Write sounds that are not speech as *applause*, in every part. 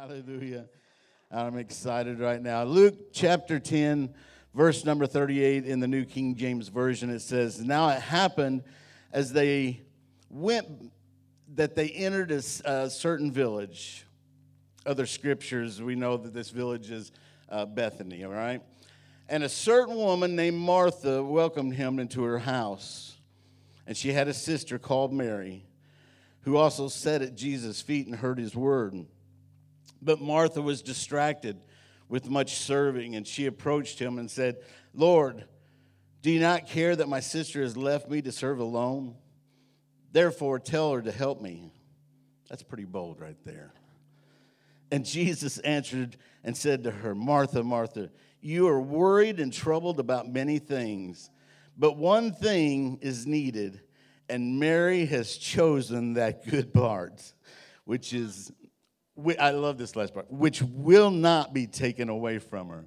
Hallelujah. I'm excited right now. Luke chapter 10, verse number 38 in the New King James Version, it says, Now it happened as they went that they entered a, a certain village. Other scriptures, we know that this village is uh, Bethany, all right? And a certain woman named Martha welcomed him into her house. And she had a sister called Mary, who also sat at Jesus' feet and heard his word. But Martha was distracted with much serving, and she approached him and said, Lord, do you not care that my sister has left me to serve alone? Therefore, tell her to help me. That's pretty bold right there. And Jesus answered and said to her, Martha, Martha, you are worried and troubled about many things, but one thing is needed, and Mary has chosen that good part, which is I love this last part, which will not be taken away from her.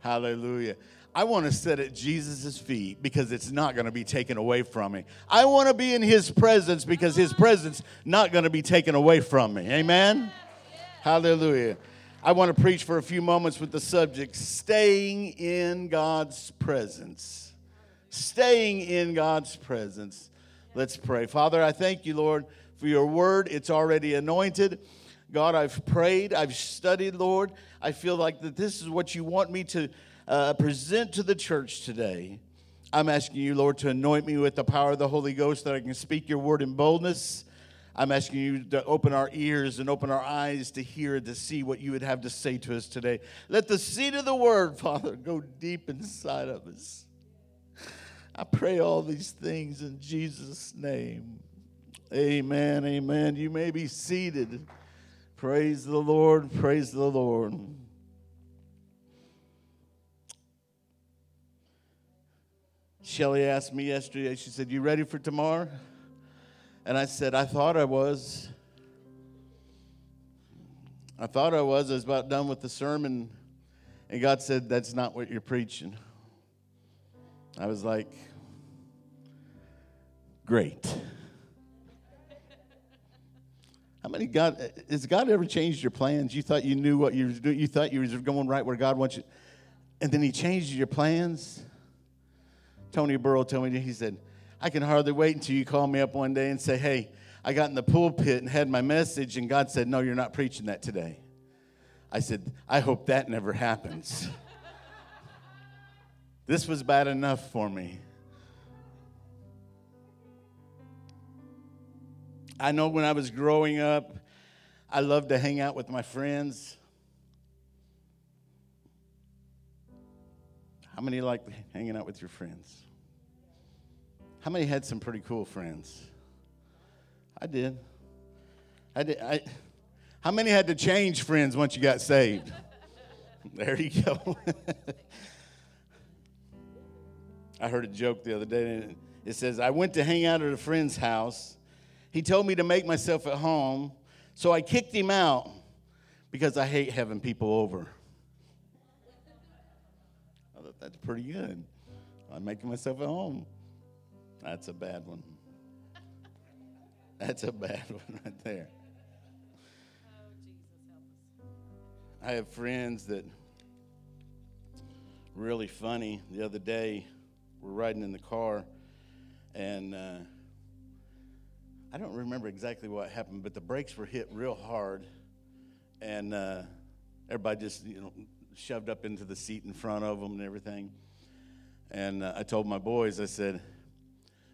Hallelujah. I want to sit at Jesus' feet because it's not going to be taken away from me. I want to be in his presence because his presence not going to be taken away from me. Amen. Hallelujah. I want to preach for a few moments with the subject staying in God's presence. Staying in God's presence. Let's pray. Father, I thank you, Lord, for your word. It's already anointed. God, I've prayed, I've studied, Lord. I feel like that this is what you want me to uh, present to the church today. I'm asking you, Lord, to anoint me with the power of the Holy Ghost that I can speak your word in boldness. I'm asking you to open our ears and open our eyes to hear and to see what you would have to say to us today. Let the seed of the word, *laughs* Father, go deep inside of us. I pray all these things in Jesus' name. Amen. Amen. You may be seated. Praise the Lord. Praise the Lord. Shelly asked me yesterday, she said, You ready for tomorrow? And I said, I thought I was. I thought I was. I was about done with the sermon. And God said, That's not what you're preaching. I was like, Great. How many God has God ever changed your plans? You thought you knew what you were doing. You thought you were going right where God wants you, and then He changed your plans. Tony Burrow told me he said, "I can hardly wait until you call me up one day and say, hey, I got in the pulpit and had my message, and God said, no, you're not preaching that today." I said, "I hope that never happens." *laughs* this was bad enough for me. I know when I was growing up, I loved to hang out with my friends. How many like hanging out with your friends? How many had some pretty cool friends? I did. I did. I, how many had to change friends once you got saved? *laughs* there you go. *laughs* I heard a joke the other day. It says, I went to hang out at a friend's house he told me to make myself at home, so I kicked him out because I hate having people over. I thought that's pretty good. I'm making myself at home. That's a bad one. That's a bad *laughs* one right there. I have friends that really funny. The other day, we're riding in the car, and uh, I don't remember exactly what happened, but the brakes were hit real hard, and uh, everybody just you know shoved up into the seat in front of them and everything. And uh, I told my boys, I said,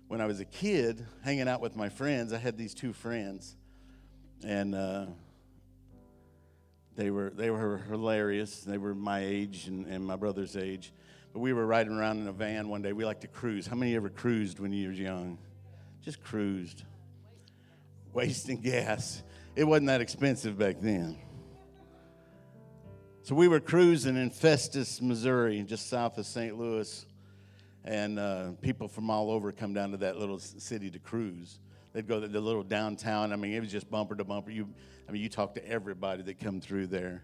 when I was a kid, hanging out with my friends, I had these two friends, and uh, they were they were hilarious. They were my age and, and my brother's age, but we were riding around in a van one day. We like to cruise. How many ever cruised when you were young? Just cruised wasting gas. It wasn't that expensive back then. So we were cruising in Festus, Missouri, just south of St. Louis, and uh, people from all over come down to that little city to cruise. They'd go to the little downtown. I mean, it was just bumper to bumper. You, I mean, you talk to everybody that come through there.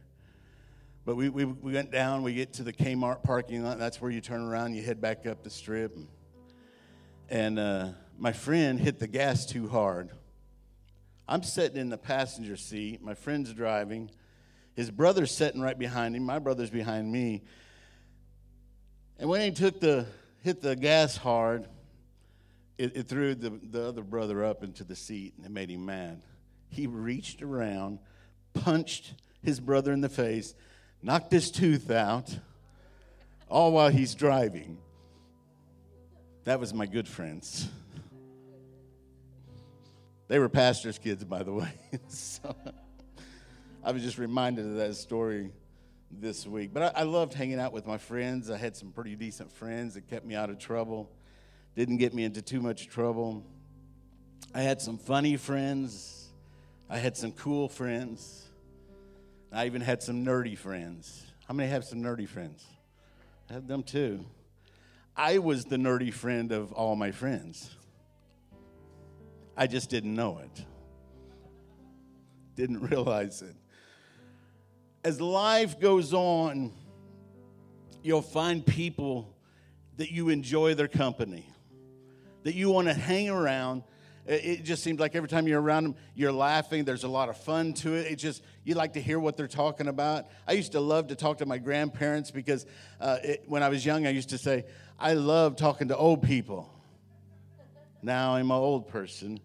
But we, we, we went down. We get to the Kmart parking lot. That's where you turn around. You head back up the strip. And uh, my friend hit the gas too hard I'm sitting in the passenger seat. My friend's driving. His brother's sitting right behind him. My brother's behind me. And when he took the hit the gas hard, it, it threw the, the other brother up into the seat and it made him mad. He reached around, punched his brother in the face, knocked his tooth out, all while he's driving. That was my good friends. They were pastors' kids, by the way. *laughs* so I was just reminded of that story this week. But I, I, loved hanging out with my friends. I had some pretty decent friends that kept me out of trouble, didn't get me into too much trouble. I had some funny friends. I had some cool friends. I even had some nerdy friends. How many have some nerdy friends? I had them too. I was the nerdy friend of all my friends. I just didn't know it, didn't *laughs* realize it. As life goes on, you'll find people that you enjoy their company, that you want to hang around. It just seems like every time you're around them, you're laughing. There's a lot of fun to it. It just, you like to hear what they're talking about. I used to love to talk to my grandparents because uh, it, when I was young, I used to say, I love talking to old people. Now I'm an old person.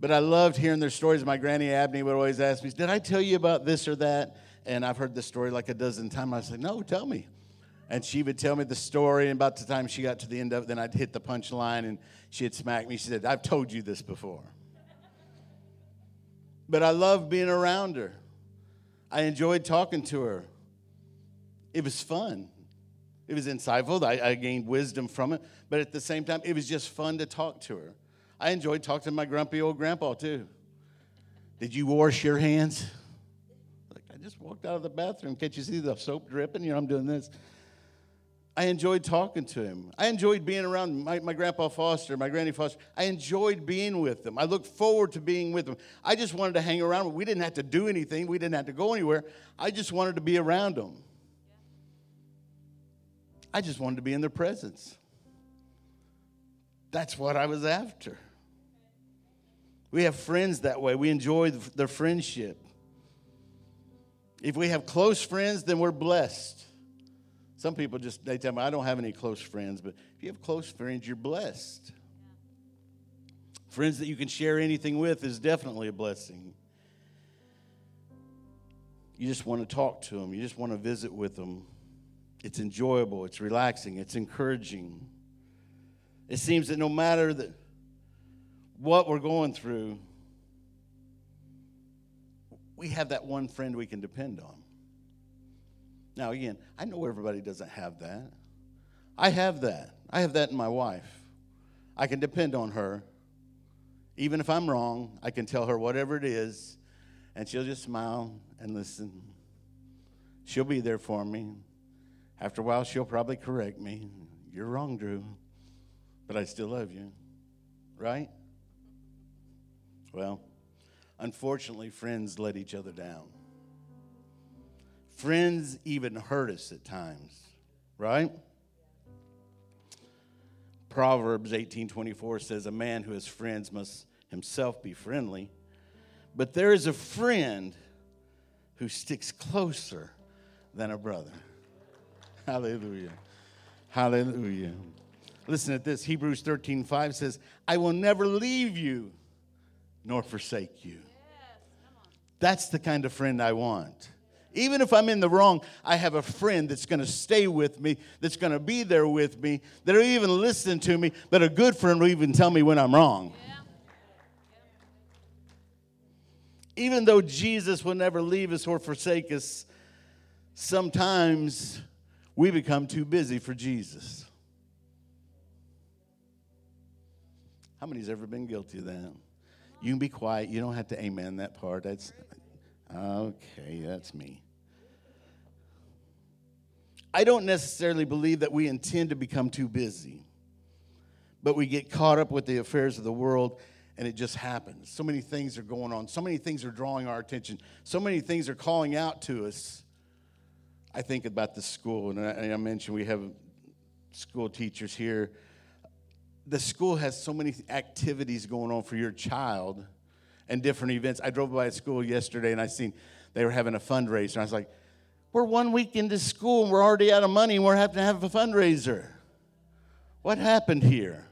But I loved hearing their stories. My granny Abney would always ask me, Did I tell you about this or that? And I've heard the story like a dozen times. I said, No, tell me. And she would tell me the story. And about the time she got to the end of it, then I'd hit the punchline and she'd smack me. She said, I've told you this before. But I loved being around her. I enjoyed talking to her. It was fun. It was insightful. I, I, gained wisdom from it. But at the same time, it was just fun to talk to her. I enjoyed talking to my grumpy old grandpa, too. Did you wash your hands? Like, I just walked out of the bathroom. Can't you see the soap dripping? You know, I'm doing this. I enjoyed talking to him. I enjoyed being around my, my grandpa Foster, my granny Foster. I enjoyed being with them. I looked forward to being with them. I just wanted to hang around. We didn't have to do anything, we didn't have to go anywhere. I just wanted to be around them. I just wanted to be in their presence. That's what I was after. We have friends that way. We enjoy their friendship. If we have close friends, then we're blessed. Some people just they tell me I don't have any close friends, but if you have close friends, you're blessed. Friends that you can share anything with is definitely a blessing. You just want to talk to them. You just want to visit with them. It's enjoyable, it's relaxing, it's encouraging. It seems that no matter the, what we're going through, we have that one friend we can depend on. Now, again, I know everybody doesn't have that. I have that. I have that in my wife. I can depend on her. Even if I'm wrong, I can tell her whatever it is, and she'll just smile and listen. She'll be there for me. After a while, she'll probably correct me. You're wrong, Drew, but I still love you. Right? Well, unfortunately, friends let each other down. Friends even hurt us at times, right? Proverbs 18:24 says a man who has friends must himself be friendly, but there is a friend who sticks closer than a brother. Hallelujah. Hallelujah. Listen at this. Hebrews 13, 5 says, I will never leave you nor forsake you. That's the kind of friend I want. Even if I'm in the wrong, I have a friend that's going to stay with me, that's going to be there with me, that'll even listen to me, but a good friend will even tell me when I'm wrong. Even though Jesus will never leave us or forsake us, sometimes we become too busy for Jesus. How many's ever been guilty of that? You can be quiet. You don't have to amen that part. That's okay, that's me. I don't necessarily believe that we intend to become too busy, but we get caught up with the affairs of the world and it just happens. So many things are going on. So many things are drawing our attention. So many things are calling out to us. I think about the school, and I, I mentioned we have school teachers here. The school has so many activities going on for your child and different events. I drove by a school yesterday and I seen they were having a fundraiser. I was like, we're one week into school and we're already out of money and we're having to have a fundraiser. What happened here?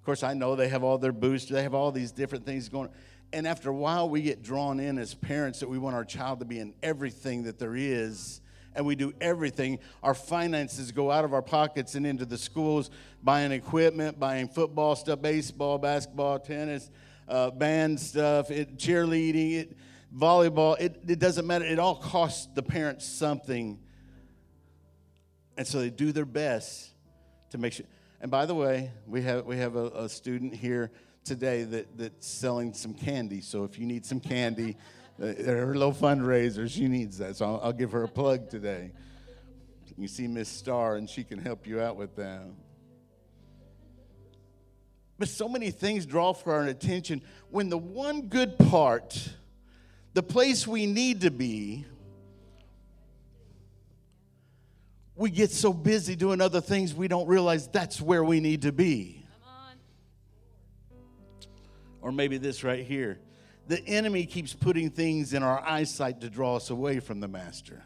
Of course, I know they have all their boosts, they have all these different things going on. And after a while, we get drawn in as parents that we want our child to be in everything that there is and we do everything. Our finances go out of our pockets and into the schools, buying equipment, buying football stuff, baseball, basketball, tennis, uh, band stuff, it, cheerleading, it, volleyball. It, it doesn't matter. It all costs the parents something. And so they do their best to make sure. And by the way, we have, we have a, a student here today that, that's selling some candy. So if you need some candy, *laughs* uh, her little fundraiser, she needs that. So I'll, I'll give her a plug today. You see Miss Star, and she can help you out with that. But so many things draw for our attention when the one good part, the place we need to be, we get so busy doing other things we don't realize that's where we need to be. Or maybe this right here the enemy keeps putting things in our eyesight to draw us away from the master.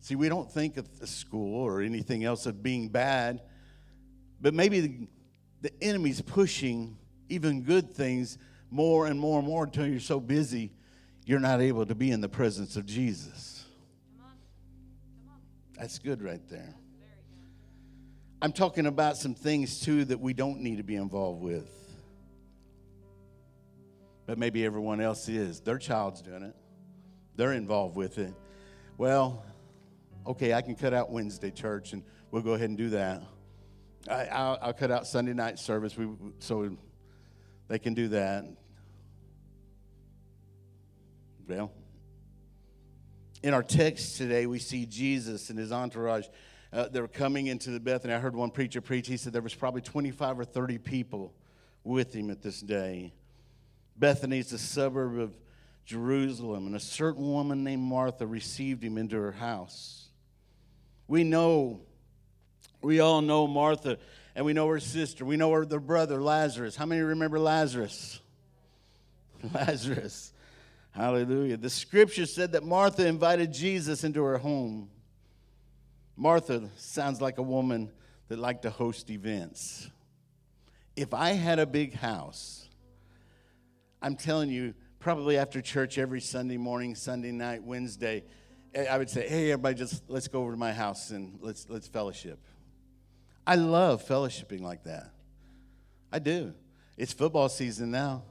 See, we don't think of the school or anything else of being bad, but maybe the, the enemy's pushing even good things more and more and more until you're so busy you're not able to be in the presence of Jesus. That's good right there. I'm talking about some things too that we don't need to be involved with but maybe everyone else is. Their child's doing it, they're involved with it. Well, okay, I can cut out Wednesday church and we'll go ahead and do that. I, will cut out Sunday night service we, so they can do that. Well, in our text today, we see Jesus and his entourage. Uh, they were coming into the Bethany. I heard one preacher preach. He said there was probably 25 or 30 people with him at this day. Bethany is a suburb of Jerusalem, and a certain woman named Martha received him into her house. We know, we all know Martha, and we know her sister. We know her their brother Lazarus. How many remember Lazarus? *laughs* Lazarus. Hallelujah. The scripture said that Martha invited Jesus into her home. Martha sounds like a woman that liked to host events. If I had a big house, I'm telling you, probably after church every Sunday morning, Sunday night, Wednesday, eh, I would say, "Hey, everybody, just let's go over to my house and let's let's fellowship." I love fellowshipping like that. I do. It's football season now.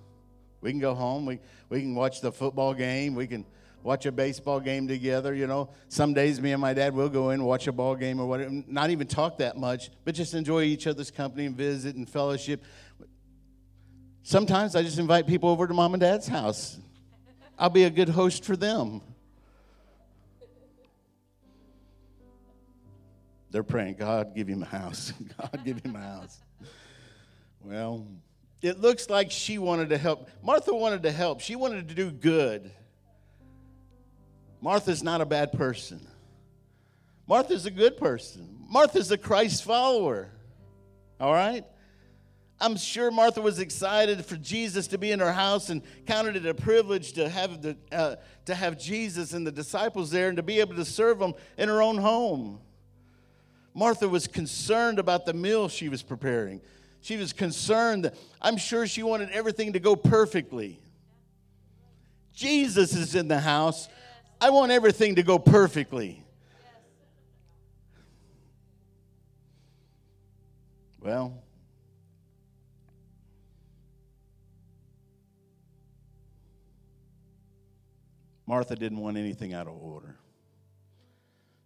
We can go home. We we can watch the football game. We can watch a baseball game together. You know, some days me and my dad will go in watch a ball game or whatever. Not even talk that much, but just enjoy each other's company and visit and fellowship. Sometimes I just invite people over to mom and dad's house. I'll be a good host for them. They're praying, God, give him a house. *laughs* God, give him a house. Well, it looks like she wanted to help. Martha wanted to help, she wanted to do good. Martha's not a bad person. Martha's a good person. Martha's a Christ follower. All right? I'm sure Martha was excited for Jesus to be in her house and counted it a privilege to have, the, uh, to have Jesus and the disciples there and to be able to serve them in her own home. Martha was concerned about the meal she was preparing. She was concerned that I'm sure she wanted everything to go perfectly. Jesus is in the house. I want everything to go perfectly. Well, Martha didn't want anything out of order.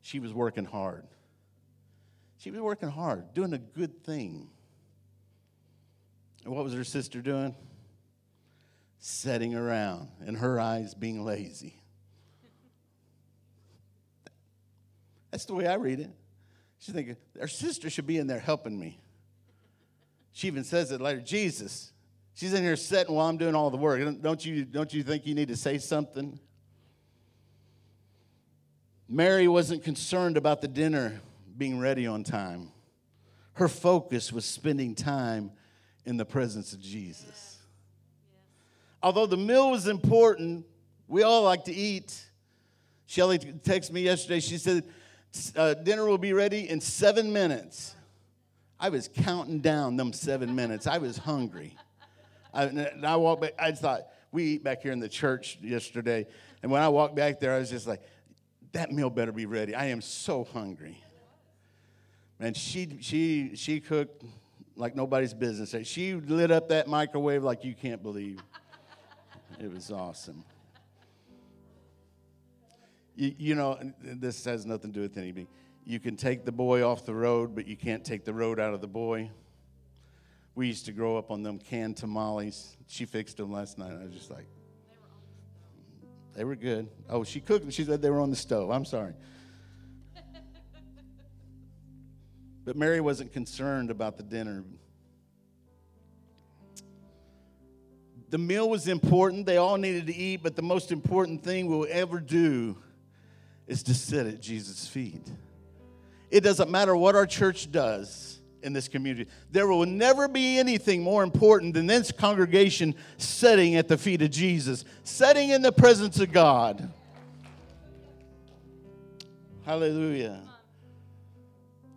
She was working hard. She was working hard, doing a good thing. And what was her sister doing? Sitting around, in her eyes, being lazy. That's the way I read it. She's thinking, her sister should be in there helping me. She even says it later Jesus, she's in here sitting while I'm doing all the work. Don't you, don't you think you need to say something? Mary wasn't concerned about the dinner being ready on time. Her focus was spending time in the presence of Jesus. Although the meal was important, We all like to eat. Shelly texted me yesterday. She said, uh, Dinner will be ready in seven minutes. I was counting down them seven minutes. I was hungry. I, and I walked back, I thought, we eat back here in the church yesterday. And when I walked back there, I was just like, that meal better be ready. I am so hungry. And she, she, she cooked like nobody's business. She lit up that microwave like you can't believe. It was awesome. You, you know, this has nothing to do with anything. You can take the boy off the road, but you can't take the road out of the boy. We used to grow up on them canned tamales. She fixed them last night. I was just like, they were good. Oh, she cooked them. She said they were on the stove. I'm sorry. *laughs* but Mary wasn't concerned about the dinner. The meal was important. They all needed to eat, but the most important thing we'll ever do is to sit at Jesus' feet. It doesn't matter what our church does in this community. There will never be anything more important than this congregation sitting at the feet of Jesus, sitting in the presence of God. Hallelujah.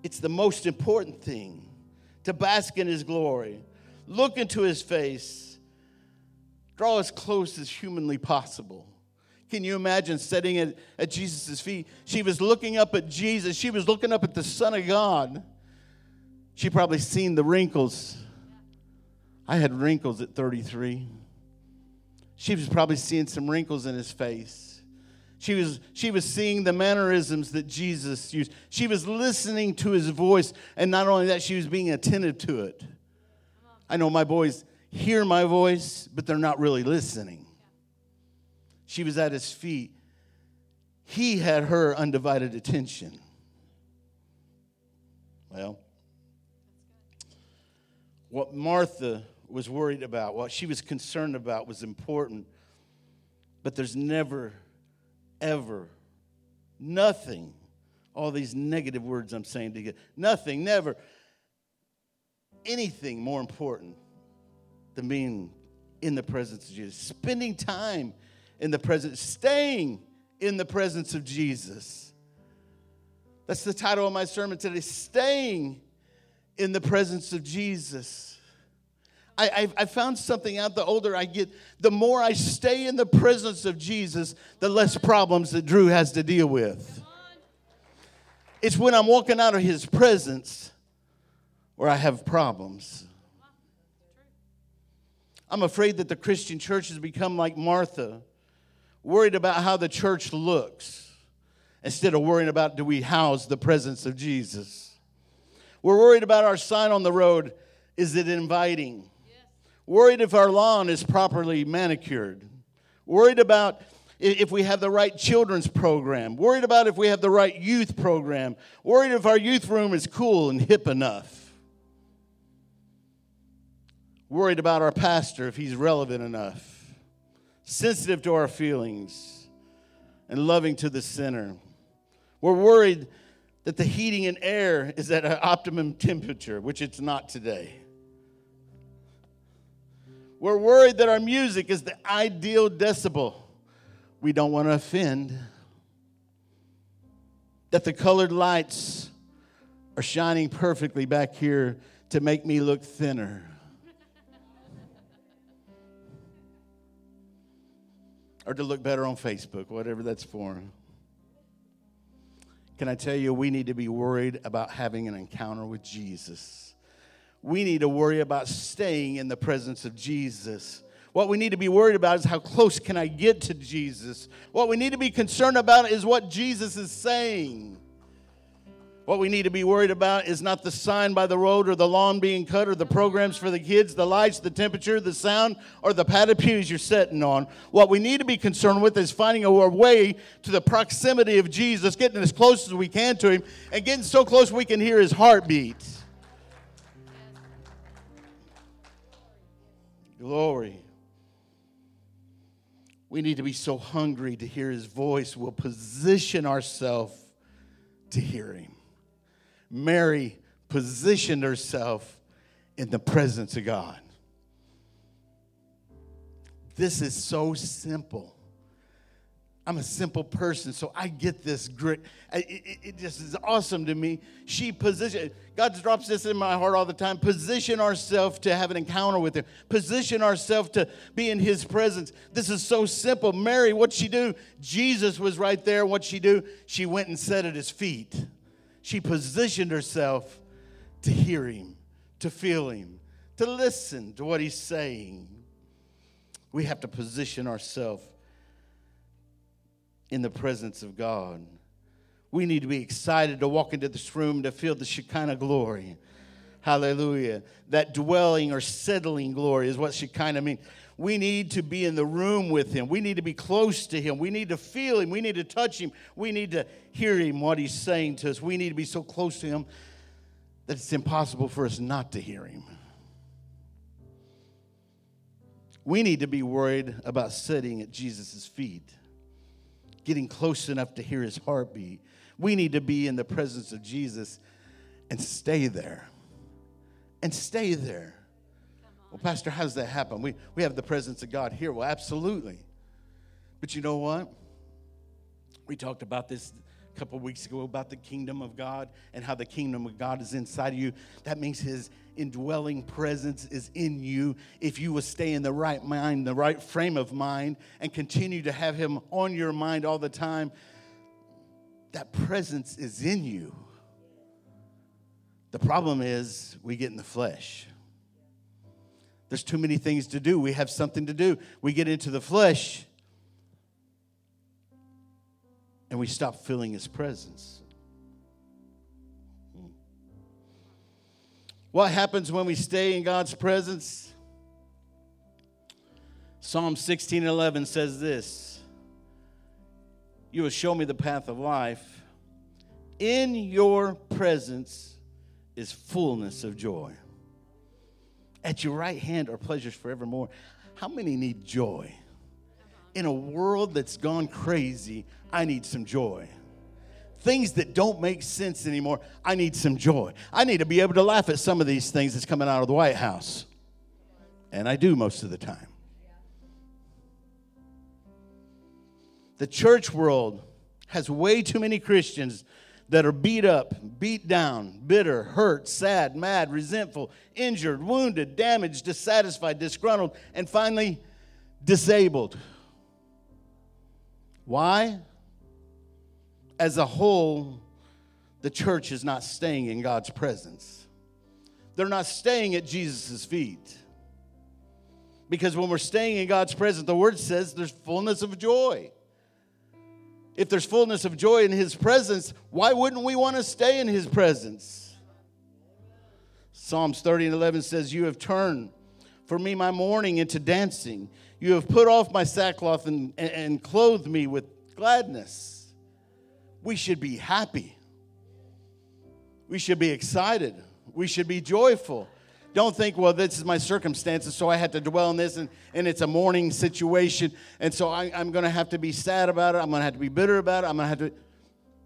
It's the most important thing to bask in his glory, look into his face, draw as close as humanly possible. Can you imagine sitting at, at Jesus' feet? She was looking up at Jesus. She was looking up at the Son of God. She probably seen the wrinkles. I had wrinkles at 33. She was probably seeing some wrinkles in his face. She was, she was seeing the mannerisms that Jesus used. She was listening to his voice, and not only that, she was being attentive to it. I know my boys hear my voice, but they're not really listening. She was at his feet. He had her undivided attention. Well, what Martha was worried about, what she was concerned about, was important. But there's never, ever, nothing, all these negative words I'm saying to you, nothing, never, anything more important than being in the presence of Jesus, spending time in the presence, staying in the presence of Jesus. That's the title of my sermon today staying in the presence of Jesus. I, I, I, found something out the older I get, the more I stay in the presence of Jesus, the less problems that Drew has to deal with. It's when I'm walking out of his presence where I have problems. I'm afraid that the Christian church has become like Martha worried about how the church looks instead of worrying about do we house the presence of Jesus. We're worried about our sign on the road. Is it inviting? Worried if our lawn is properly manicured. Worried about if we have the right children's program. Worried about if we have the right youth program. Worried if our youth room is cool and hip enough. Worried about our pastor if he's relevant enough sensitive to our feelings, and loving to the sinner. We're worried that the heating and air is at an optimum temperature, which it's not today. We're worried that our music is the ideal decibel. We don't want to offend. That the colored lights are shining perfectly back here to make me look thinner. or to look better on Facebook, whatever that's for. Can I tell you, we need to be worried about having an encounter with Jesus. We need to worry about staying in the presence of Jesus. What we need to be worried about is how close can I get to Jesus? What we need to be concerned about is what Jesus is saying. What we need to be worried about is not the sign by the road or the lawn being cut or the programs for the kids, the lights, the temperature, the sound, or the padded pews you're sitting on. What we need to be concerned with is finding our way to the proximity of Jesus, getting as close as we can to Him, and getting so close we can hear His heartbeat. Glory. We need to be so hungry to hear His voice, we'll position ourselves to hear Him. Mary positioned herself in the presence of God. This is so simple. I'm a simple person, so I get this great. It, it, it, just is awesome to me. She position. God drops this in my heart all the time. Position ourselves to have an encounter with Him. Position ourselves to be in His presence. This is so simple. Mary, what'd she do? Jesus was right there. What'd she do? She went and sat at His feet. She positioned herself to hear Him, to feel Him, to listen to what He's saying. We have to position ourselves in the presence of God. We need to be excited to walk into this room to feel the Shekinah glory. Hallelujah. That dwelling or settling glory is what Shekinah means. We need to be in the room with Him. We need to be close to Him. We need to feel Him. We need to touch Him. We need to hear Him, what He's saying to us. We need to be so close to Him that it's impossible for us not to hear Him. We need to be worried about sitting at Jesus' feet getting close enough to hear his heartbeat. We need to be in the presence of Jesus and stay there. And stay there. Well, Pastor, how does that happen? We, we have the presence of God here. Well, absolutely. But you know what? We talked about this a couple weeks ago about the kingdom of God and how the kingdom of God is inside of you. That means his indwelling presence is in you if you will stay in the right mind, the right frame of mind, and continue to have Him on your mind all the time. That presence is in you. The problem is we get in the flesh. There's too many things to do. We have something to do. We get into the flesh and we stop feeling His presence. What happens when we stay in God's presence? Psalm 16 11 says this You will show me the path of life. In your presence is fullness of joy. At your right hand are pleasures forevermore. How many need joy? In a world that's gone crazy, I need some joy things that don't make sense anymore, I need some joy. I need to be able to laugh at some of these things that's coming out of the White House. And I do most of the time. The church world has way too many Christians that are beat up, beat down, bitter, hurt, sad, mad, resentful, injured, wounded, damaged, dissatisfied, disgruntled, and finally disabled. Why? as a whole, the church is not staying in God's presence. They're not staying at Jesus' feet. Because when we're staying in God's presence, the word says there's fullness of joy. If there's fullness of joy in His presence, why wouldn't we want to stay in His presence? Psalms 30 and 11 says, You have turned for me my mourning into dancing. You have put off my sackcloth and, and, clothed me with gladness we should be happy. We should be excited. We should be joyful. Don't think, well, this is my circumstances, so I had to dwell on this, and, and it's a mourning situation, and so I, I'm going to have to be sad about it. I'm going to have to be bitter about it. I'm going to have to.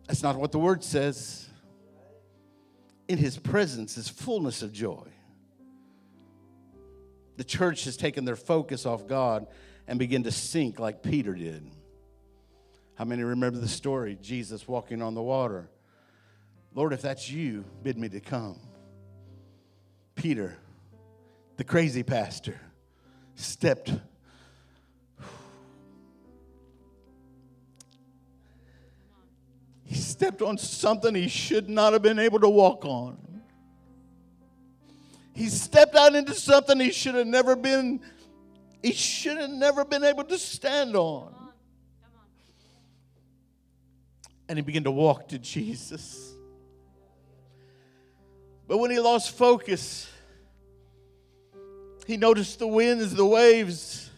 That's not what the word says. In his presence is fullness of joy. The church has taken their focus off God and begin to sink like Peter did. How many remember the story? Jesus walking on the water. Lord, if that's you, bid me to come. Peter, the crazy pastor, stepped. He stepped on something he should not have been able to walk on. He stepped out into something he should have never been, he should have never been able to stand on and he began to walk to Jesus. But when he lost focus, he noticed the winds, the waves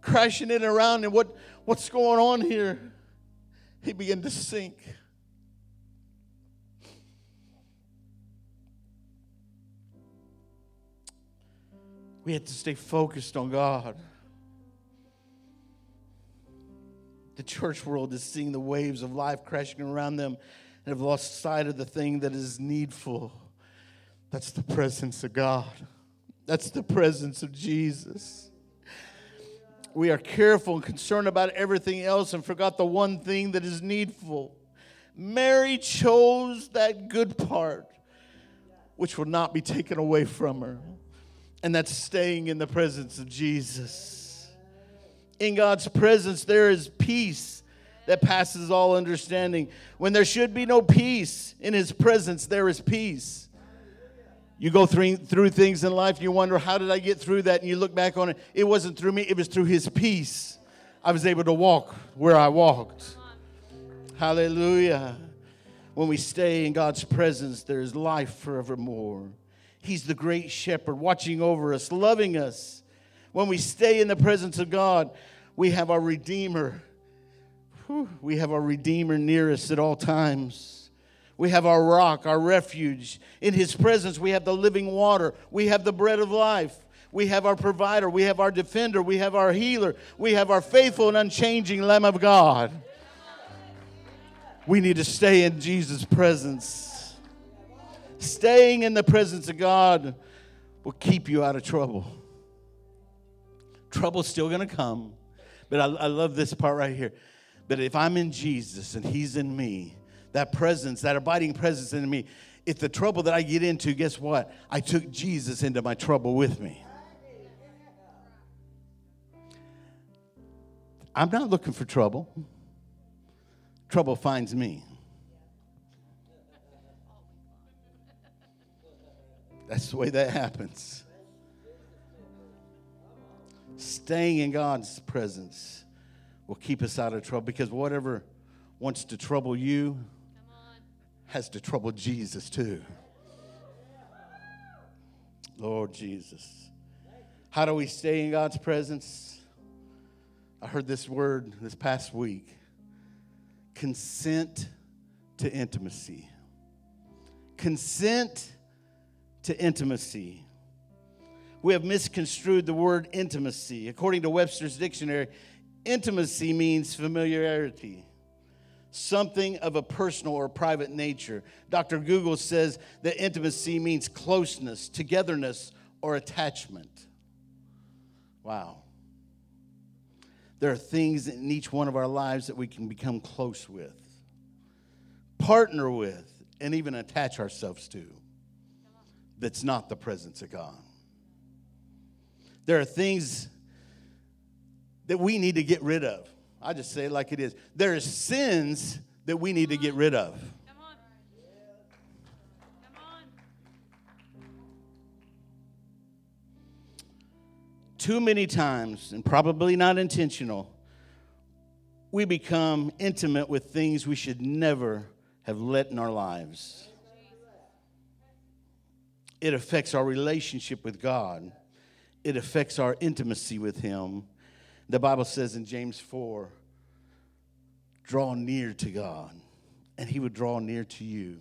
crashing in around him. What, what's going on here? He began to sink. We had to stay focused on God. the church world is seeing the waves of life crashing around them and have lost sight of the thing that is needful. That's the presence of God. That's the presence of Jesus. We are careful and concerned about everything else and forgot the one thing that is needful. Mary chose that good part, which will not be taken away from her, and that's staying in the presence of Jesus. In God's presence, there is peace that passes all understanding. When there should be no peace, in His presence, there is peace. You go through, through things in life, you wonder, how did I get through that? And you look back on it, it wasn't through me, it was through His peace. I was able to walk where I walked. Hallelujah. When we stay in God's presence, there's life forevermore. He's the great shepherd watching over us, loving us. When we stay in the presence of God, we have our Redeemer. Whew, we have our Redeemer near us at all times. We have our rock, our refuge. In His presence, we have the living water. We have the bread of life. We have our provider. We have our defender. We have our healer. We have our faithful and unchanging Lamb of God. We need to stay in Jesus' presence. Staying in the presence of God will keep you out of trouble. Trouble's still going to come, but I, I love this part right here. But if I'm in Jesus and He's in me, that presence, that abiding presence in me. If the trouble that I get into, guess what? I took Jesus into my trouble with me. I'm not looking for trouble. Trouble finds me. That's the way that happens. Staying in God's presence will keep us out of trouble because whatever wants to trouble you, has to trouble Jesus too. Lord Jesus. How do we stay in God's presence? I heard this word this past week consent to intimacy. Consent to intimacy. We have misconstrued the word intimacy. According to Webster's dictionary, intimacy means familiarity something of a personal or private nature. Dr. Google says that intimacy means closeness, togetherness, or attachment. Wow. There are things in each one of our lives that we can become close with, partner with, and even attach ourselves to that's not the presence of God. There are things that we need to get rid of. I just say it like it is. There are sins that we need to get rid of. Come on. Come on. Too many times, and probably not intentional, we become intimate with things we should never have let in our lives. It affects our relationship with God. It affects our intimacy with Him the Bible says in James 4 draw near to God, and He would draw near to you.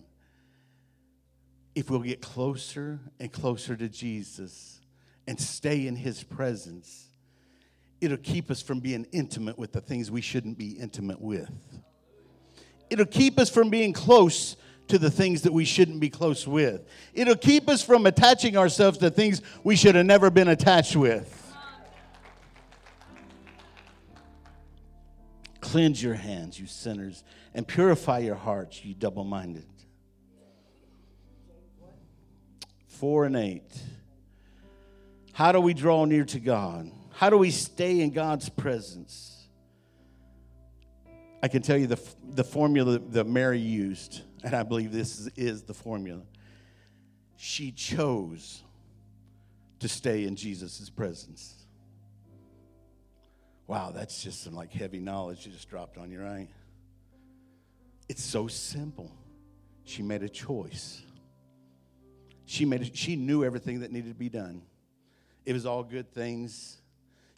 If we'll get closer and closer to Jesus and stay in His presence, it'll keep us from being intimate with the things we shouldn't be intimate with. It'll keep us from being close to the things that we shouldn't be close with. It'll keep us from attaching ourselves to things we should have never been attached with. Cleanse your hands, you sinners, and purify your hearts, you double minded. Four and eight. How do we draw near to God? How do we stay in God's presence? I can tell you the, the formula that Mary used, and I believe this is, is the formula. She chose to stay in Jesus' presence. Wow, that's just some like heavy knowledge you just dropped on you, right? It's so simple. She made a choice. She made a, she knew everything that needed to be done. It was all good things.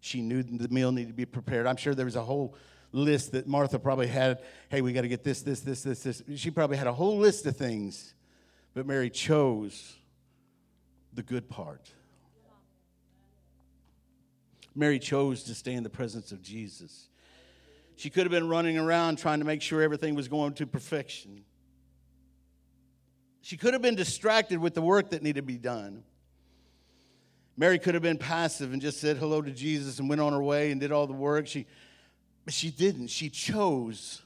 She knew the meal needed to be prepared. I'm sure there was a whole list that Martha probably had. Hey, we got to get this, this, this, this, this. She probably had a whole list of things, but Mary chose the good part. Mary chose to stay in the presence of Jesus. She could have been running around trying to make sure everything was going to perfection. She could have been distracted with the work that needed to be done. Mary could have been passive and just said hello to Jesus and went on her way and did all the work. She, but she didn't. She chose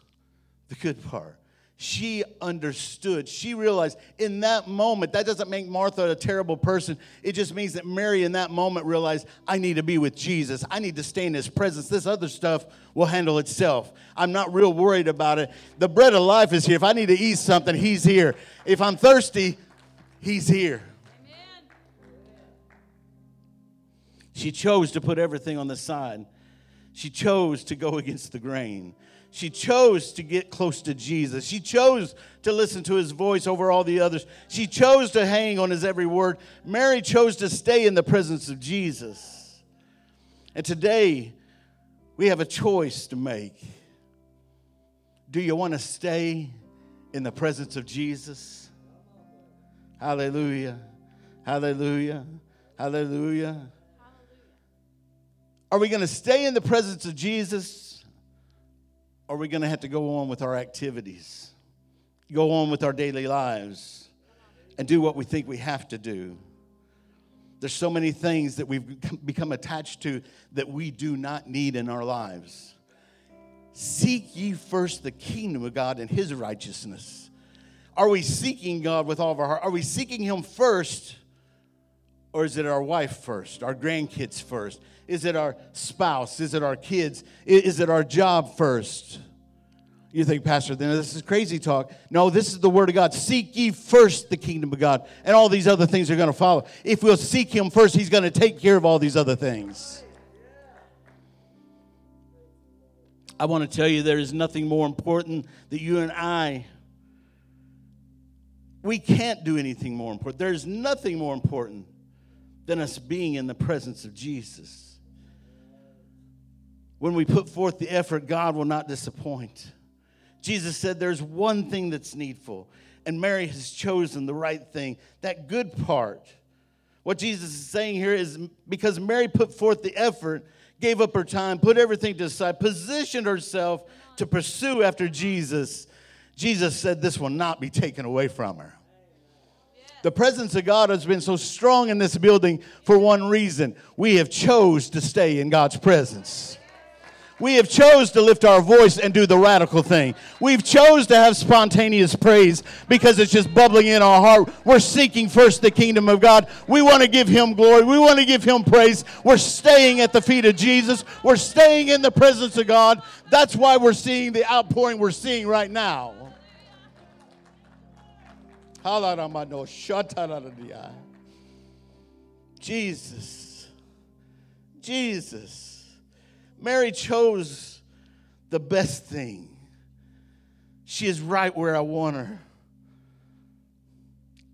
the good part. She understood. She realized in that moment, that doesn't make Martha a terrible person. It just means that Mary in that moment realized, I need to be with Jesus. I need to stay in his presence. This other stuff will handle itself. I'm not real worried about it. The bread of life is here. If I need to eat something, he's here. If I'm thirsty, he's here. She chose to put everything on the side. She chose to go against the grain. She chose to get close to Jesus. She chose to listen to his voice over all the others. She chose to hang on his every word. Mary chose to stay in the presence of Jesus. And today, we have a choice to make. Do you want to stay in the presence of Jesus? Hallelujah. Hallelujah. Hallelujah. Are we going to stay in the presence of Jesus? Are we going to have to go on with our activities, go on with our daily lives, and do what we think we have to do? There's so many things that we've become attached to that we do not need in our lives. Seek ye first the kingdom of God and his righteousness. Are we seeking God with all of our heart? Are we seeking him first? Or is it our wife first, our grandkids first? Is it our spouse? Is it our kids? Is it our job first? You think, Pastor, then this is crazy talk. No, this is the word of God. Seek ye first the kingdom of God, and all these other things are going to follow. If we'll seek him first, he's going to take care of all these other things. I want to tell you there is nothing more important that you and I we can't do anything more important. There's nothing more important than us being in the presence of Jesus. When we put forth the effort, God will not disappoint. Jesus said there's one thing that's needful, and Mary has chosen the right thing, that good part. What Jesus is saying here is because Mary put forth the effort, gave up her time, put everything to the side, positioned herself to pursue after Jesus, Jesus said this will not be taken away from her. The presence of God has been so strong in this building for one reason. We have chose to stay in God's presence. We have chose to lift our voice and do the radical thing. We've chose to have spontaneous praise because it's just bubbling in our heart. We're seeking first the kingdom of God. We want to give him glory. We want to give him praise. We're staying at the feet of Jesus. We're staying in the presence of God. That's why we're seeing the outpouring we're seeing right now. Jesus. Jesus. Mary chose the best thing. She is right where I want her.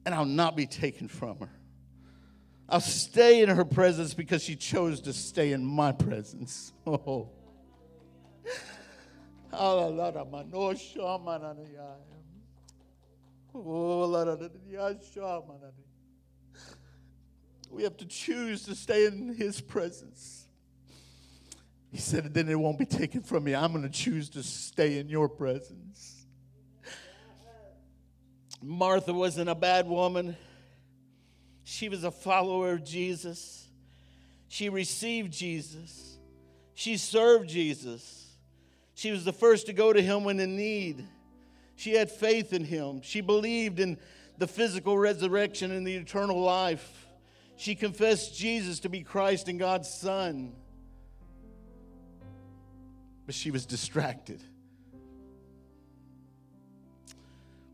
And I'll not be taken from her. I'll stay in her presence because she chose to stay in my presence. *laughs* Oh. We have to choose to stay in his presence. He said, then it won't be taken from me. I'm going to choose to stay in your presence. Martha wasn't a bad woman. She was a follower of Jesus. She received Jesus. She served Jesus. She was the first to go to him when in need. She had faith in him. She believed in the physical resurrection and the eternal life. She confessed Jesus to be Christ and God's Son but she was distracted.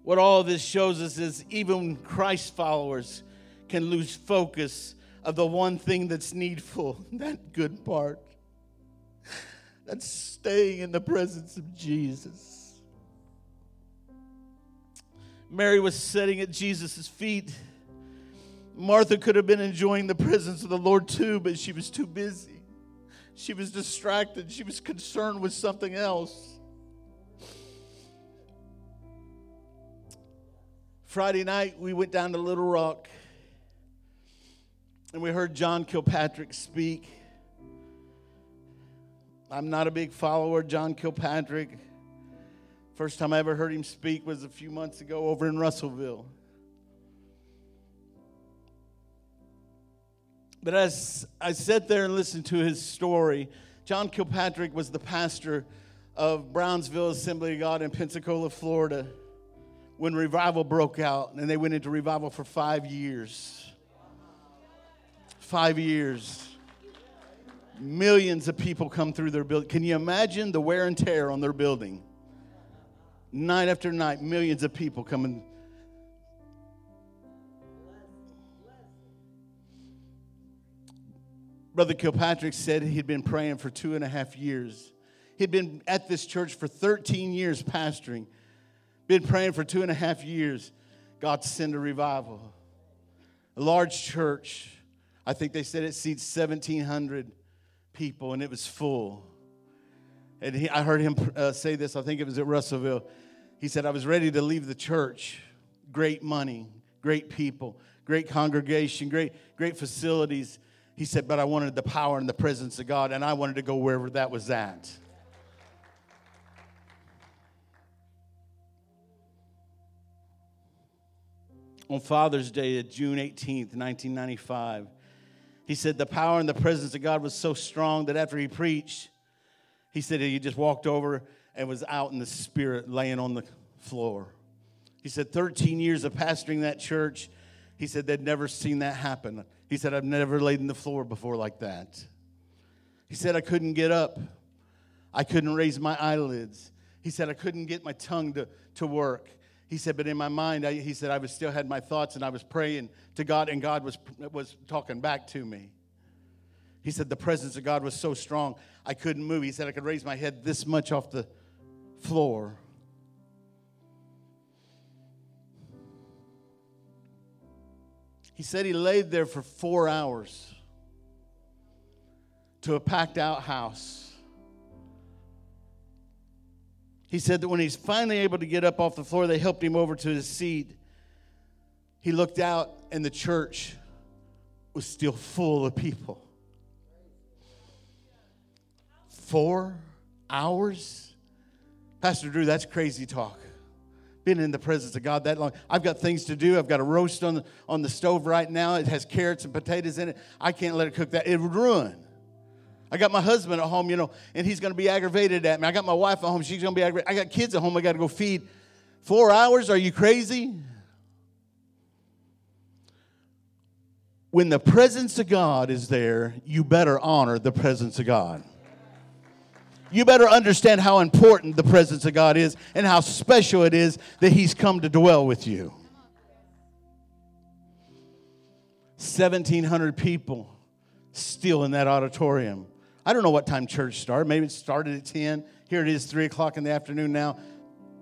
What all this shows us is even Christ followers can lose focus of the one thing that's needful, *laughs* that good part. That's staying in the presence of Jesus. Mary was sitting at Jesus' feet. Martha could have been enjoying the presence of the Lord too, but she was too busy. She was distracted. She was concerned with something else. Friday night, we went down to Little Rock and we heard John Kilpatrick speak. I'm not a big follower John Kilpatrick. First time I ever heard him speak was a few months ago over in Russellville. But as I sat there and listened to his story, John Kilpatrick was the pastor of Brownsville Assembly of God in Pensacola, Florida, when revival broke out, and they went into revival for five years. Five years. Millions of people come through their building. Can you imagine the wear and tear on their building? Night after night, millions of people coming. Brother Kilpatrick said he'd been praying for two and a half years. He'd been at this church for 13 years pastoring, been praying for two and a half years. God send a revival. A large church. I think they said it seats 1,700 people, and it was full. And he, I heard him uh, say this, I think it was at Russellville. He said, I was ready to leave the church. Great money, great people, great congregation, great, great facilities. He said, but I wanted the power and the presence of God, and I wanted to go wherever that was at. On Father's Day, June 18th, 1995, he said the power and the presence of God was so strong that after he preached, he said he just walked over and was out in the spirit laying on the floor. He said 13 years of pastoring that church, he said they'd never seen that happen. He said, I've never laid in the floor before like that. He said, I couldn't get up. I couldn't raise my eyelids. He said, I couldn't get my tongue to, to work. He said, but in my mind, I, he said, I was still had my thoughts and I was praying to God, and God was, was talking back to me. He said, the presence of God was so strong, I couldn't move. He said, I could raise my head this much off the floor. He said he laid there for four hours to a packed out house. He said that when he's finally able to get up off the floor, they helped him over to his seat. He looked out, and the church was still full of people. Four hours? Pastor Drew, that's crazy talk been in the presence of God that long. I've got things to do. I've got a roast on the, on the stove right now. It has carrots and potatoes in it. I can't let it cook that. It would ruin. I got my husband at home, you know, and he's going to be aggravated at me. I got my wife at home. She's going to be aggravated. I got kids at home. I got to go feed. Four hours? Are you crazy? When the presence of God is there, you better honor the presence of God you better understand how important the presence of God is and how special it is that He's come to dwell with you. 1,700 people still in that auditorium. I don't know what time church started. Maybe it started at 10. Here it is, 3 o'clock in the afternoon now.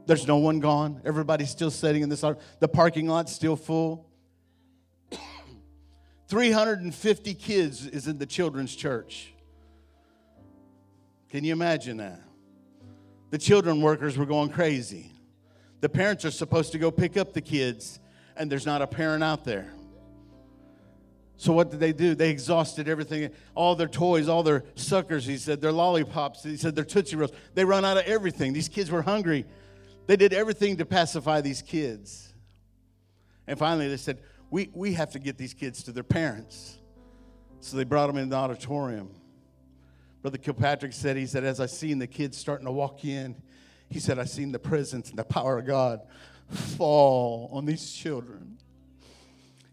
There's no one gone. Everybody's still sitting in this. The parking lot's still full. *coughs* 350 kids is in the children's church. Can you imagine that? The children workers were going crazy. The parents are supposed to go pick up the kids, and there's not a parent out there. So what did they do? They exhausted everything, all their toys, all their suckers. He said their lollipops. He said their tootsie rolls. They run out of everything. These kids were hungry. They did everything to pacify these kids. And finally, they said, "We we have to get these kids to their parents." So they brought them in the auditorium. Brother Kilpatrick said, he said, as I seen the kids starting to walk in, he said, I seen the presence and the power of God fall on these children.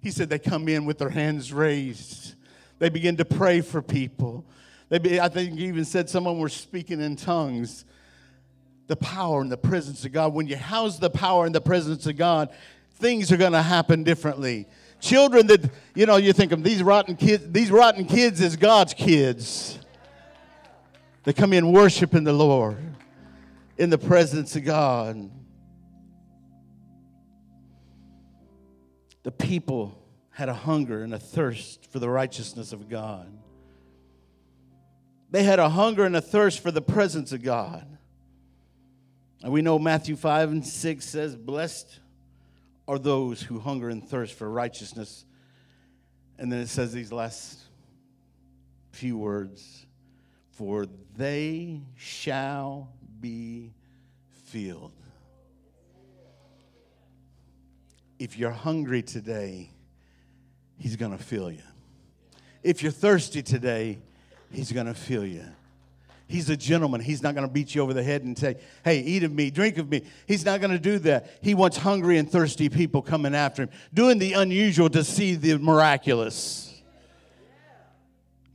He said they come in with their hands raised. They begin to pray for people. They be, I think he even said someone were speaking in tongues. The power and the presence of God. When you house the power and the presence of God, things are going to happen differently. Children that, you know, you think of these rotten kids, these rotten kids is God's kids. They come in worshiping the Lord in the presence of God. The people had a hunger and a thirst for the righteousness of God. They had a hunger and a thirst for the presence of God. And we know Matthew 5 and 6 says, Blessed are those who hunger and thirst for righteousness. And then it says these last few words for they shall be filled. If you're hungry today, He's going to fill you. If you're thirsty today, He's going to fill you. He's a gentleman. He's not going to beat you over the head and say, hey, eat of me, drink of me. He's not going to do that. He wants hungry and thirsty people coming after him, doing the unusual to see the miraculous.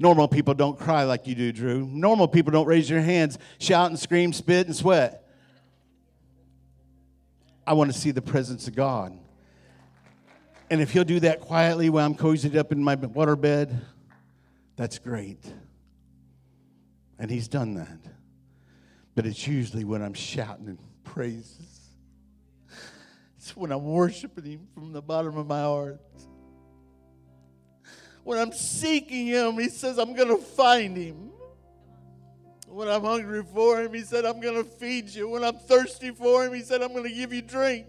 Normal people don't cry like you do, Drew. Normal people don't raise their hands, shout and scream, spit and sweat. I want to see the presence of God. And if he'll do that quietly while I'm cozied up in my waterbed, that's great. And he's done that. But it's usually when I'm shouting and praises. It's when I'm worshiping him from the bottom of my heart. When I'm seeking him, he says, I'm going to find him. When I'm hungry for him, he said, I'm going to feed you. When I'm thirsty for him, he said, I'm going to give you drink.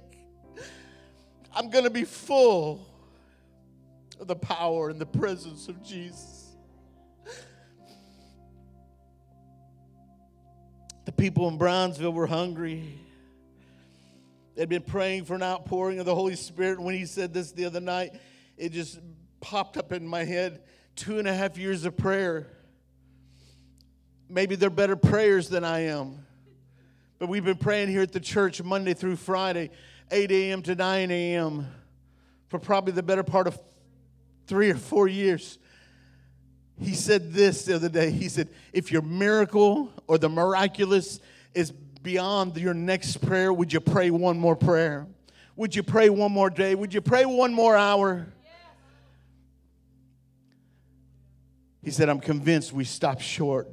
I'm going to be full of the power and the presence of Jesus. The people in Brownsville were hungry. They'd been praying for an outpouring of the Holy Spirit. When he said this the other night, it just popped up in my head two and a half years of prayer. Maybe they're better prayers than I am. But we've been praying here at the church Monday through Friday, 8 a.m. to 9 a.m., for probably the better part of three or four years. He said this the other day. He said, If your miracle or the miraculous is beyond your next prayer, would you pray one more prayer? Would you pray one more day? Would you pray one more hour? He said, I'm convinced we stopped short.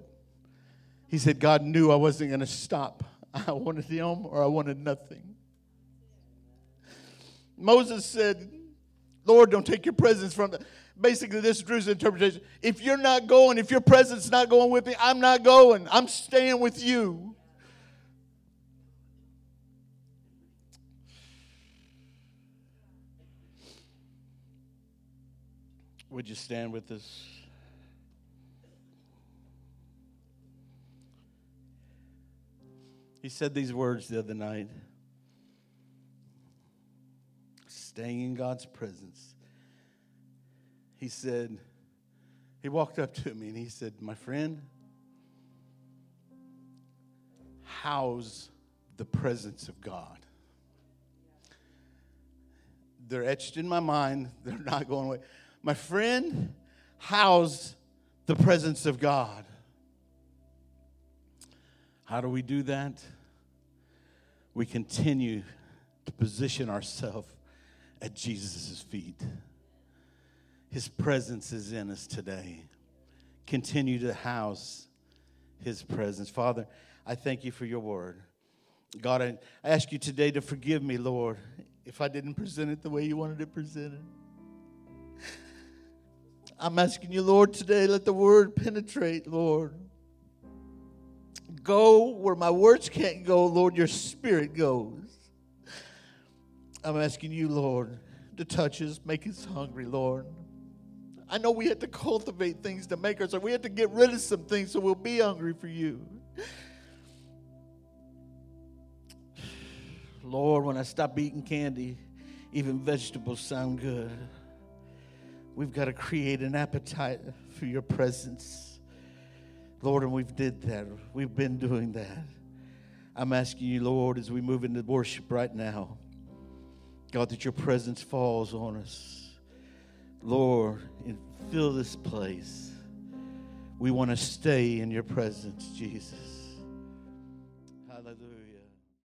He said, God knew I wasn't going to stop. *laughs* I wanted him or I wanted nothing. Moses said, Lord, don't take your presence from me. Basically, this Drew's interpretation. If you're not going, if your presence is not going with me, I'm not going. I'm staying with you. Would you stand with us? He said these words the other night staying in God's presence. He said, he walked up to me and he said, My friend, house the presence of God. They're etched in my mind, they're not going away. My friend, house the presence of God. How do we do that? We continue to position ourselves at Jesus' feet. His presence is in us today. Continue to house His presence. Father, I thank you for your word. God, I, ask you today to forgive me, Lord, if I didn't present it the way you wanted it presented. I'm asking you, Lord, today, let the word penetrate, Lord go where my words can't go, Lord, your spirit goes. I'm asking you, Lord, to touch us, make us hungry, Lord. I know we had to cultivate things to make us, or we had to get rid of some things so we'll be hungry for you. Lord, when I stop eating candy, even vegetables sound good. We've got to create an appetite for your presence. Lord, and we've did that. We've been doing that. I'm asking you, Lord, as we move into worship right now, God, that your presence falls on us. Lord, and fill this place. We want to stay in your presence, Jesus.